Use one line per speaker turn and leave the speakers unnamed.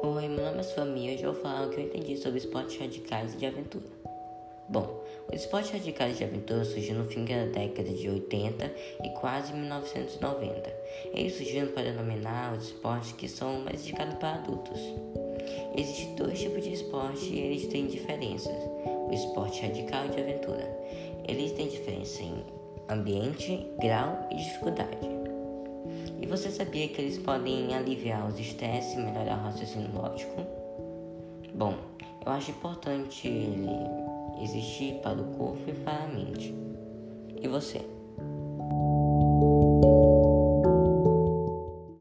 Como a sua Mia, eu vou falar o que eu entendi sobre esportes radicais de aventura. Bom, os esportes radicais de aventura surgiram no fim da década de 80 e quase 1990. Eles surgiram para denominar os esportes que são mais dedicados para adultos. Existem dois tipos de esporte e eles têm diferenças. O esporte radical e de aventura. Eles têm diferença em ambiente, grau e dificuldade. Você sabia que eles podem aliviar os estresses e melhorar o raciocínio lógico? Bom, eu acho importante ele existir para o corpo e para a mente. E você?